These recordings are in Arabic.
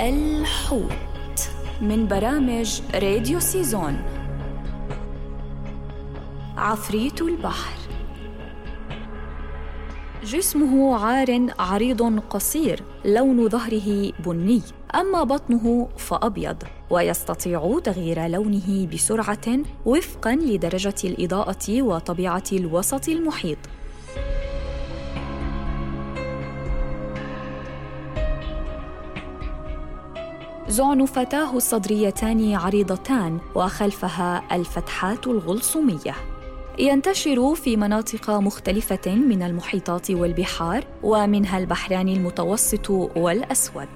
الحوت من برامج راديو سيزون. عفريت البحر. جسمه عار عريض قصير لون ظهره بني. أما بطنه فأبيض ويستطيع تغيير لونه بسرعة وفقا لدرجة الإضاءة وطبيعة الوسط المحيط. زعنفتاه الصدريتان عريضتان وخلفها الفتحات الغلصومية. ينتشر في مناطق مختلفة من المحيطات والبحار ومنها البحران المتوسط والأسود.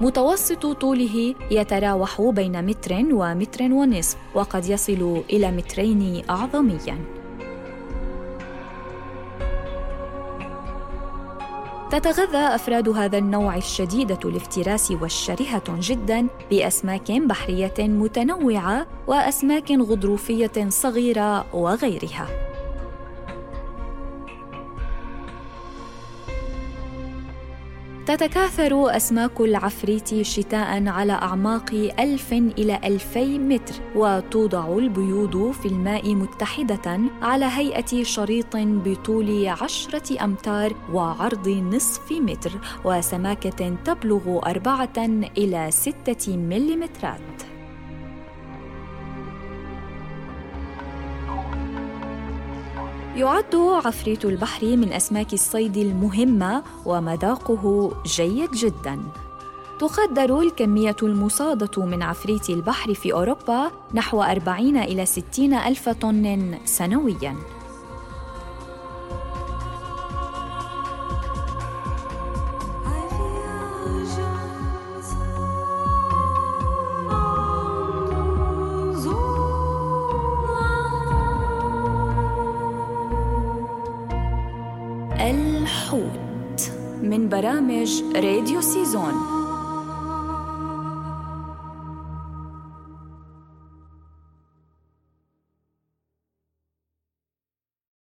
متوسط طوله يتراوح بين متر ومتر ونصف وقد يصل إلى مترين اعظميا. تتغذى أفراد هذا النوع الشديده الافتراس والشرهة جدا بأسماك بحرية متنوعة وأسماك غضروفية صغيرة وغيرها. تتكاثر أسماك العفريت شتاء على أعماق ألف إلى ألفي متر وتوضع البيوض في الماء متحدة على هيئة شريط بطول عشرة أمتار وعرض نصف متر وسماكة تبلغ أربعة إلى ستة مليمترات. يعد عفريت البحر من أسماك الصيد المهمة ومذاقه جيد جداً. تقدر الكمية المصادة من عفريت البحر في أوروبا نحو 40 إلى 60 ألف طن سنوياً. الحوت من برامج راديو سيزون.